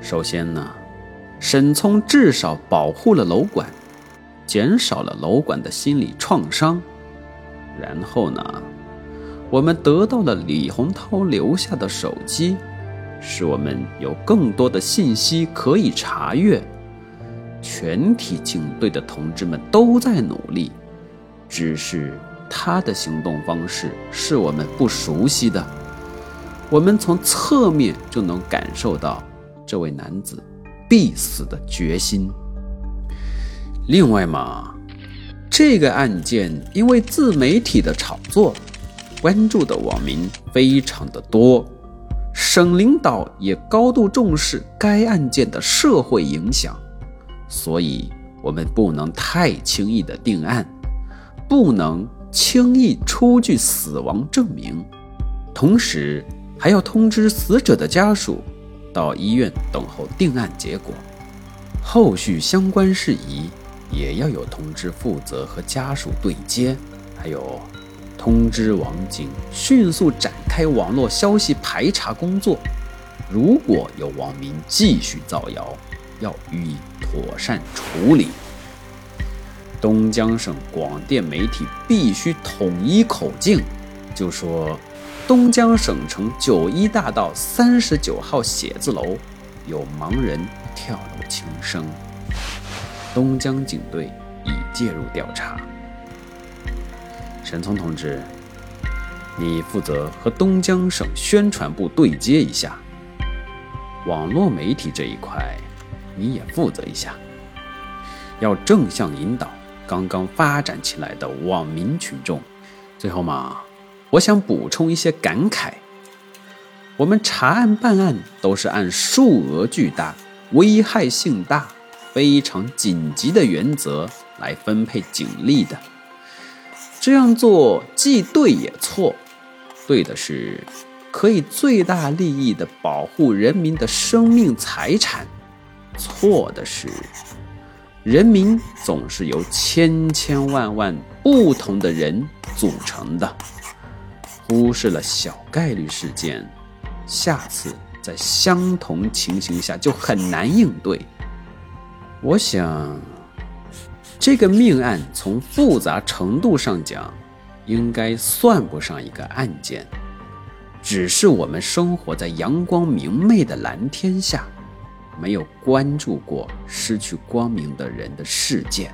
首先呢，沈聪至少保护了楼管，减少了楼管的心理创伤。然后呢，我们得到了李洪涛留下的手机，使我们有更多的信息可以查阅。全体警队的同志们都在努力，只是他的行动方式是我们不熟悉的。我们从侧面就能感受到这位男子必死的决心。另外嘛，这个案件因为自媒体的炒作，关注的网民非常的多，省领导也高度重视该案件的社会影响，所以我们不能太轻易的定案，不能轻易出具死亡证明，同时。还要通知死者的家属到医院等候定案结果，后续相关事宜也要有通知负责和家属对接，还有通知网警迅速展开网络消息排查工作。如果有网民继续造谣，要予以妥善处理。东江省广电媒体必须统一口径，就说。东江省城九一大道三十九号写字楼有盲人跳楼轻生，东江警队已介入调查。沈聪同志，你负责和东江省宣传部对接一下，网络媒体这一块你也负责一下，要正向引导刚刚发展起来的网民群众。最后嘛。我想补充一些感慨：我们查案办案都是按数额巨大、危害性大、非常紧急的原则来分配警力的。这样做既对也错。对的是，可以最大利益的保护人民的生命财产；错的是，人民总是由千千万万不同的人组成的。忽视了小概率事件，下次在相同情形下就很难应对。我想，这个命案从复杂程度上讲，应该算不上一个案件，只是我们生活在阳光明媚的蓝天下，没有关注过失去光明的人的事件。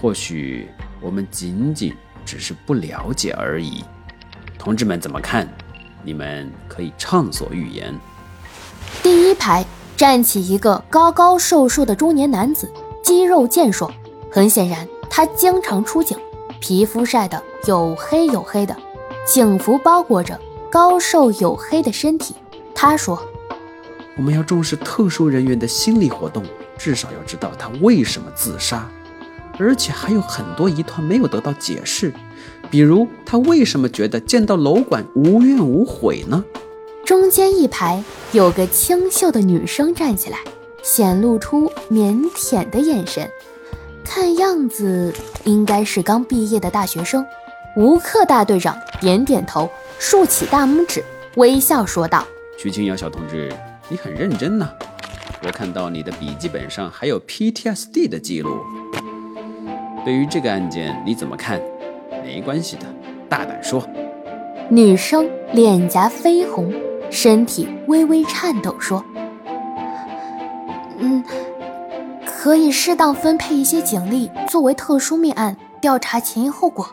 或许我们仅仅只是不了解而已。同志们怎么看？你们可以畅所欲言。第一排站起一个高高瘦瘦的中年男子，肌肉健硕。很显然，他经常出警，皮肤晒得黝黑黝黑的，警服包裹着高瘦黝黑的身体。他说：“我们要重视特殊人员的心理活动，至少要知道他为什么自杀，而且还有很多疑团没有得到解释。”比如，他为什么觉得见到楼管无怨无悔呢？中间一排有个清秀的女生站起来，显露出腼腆的眼神，看样子应该是刚毕业的大学生。吴克大队长点点头，竖起大拇指，微笑说道：“徐清瑶小同志，你很认真呐！我看到你的笔记本上还有 PTSD 的记录。对于这个案件，你怎么看？”没关系的，大胆说。女生脸颊绯红，身体微微颤抖，说：“嗯，可以适当分配一些警力，作为特殊命案调查前因后果。”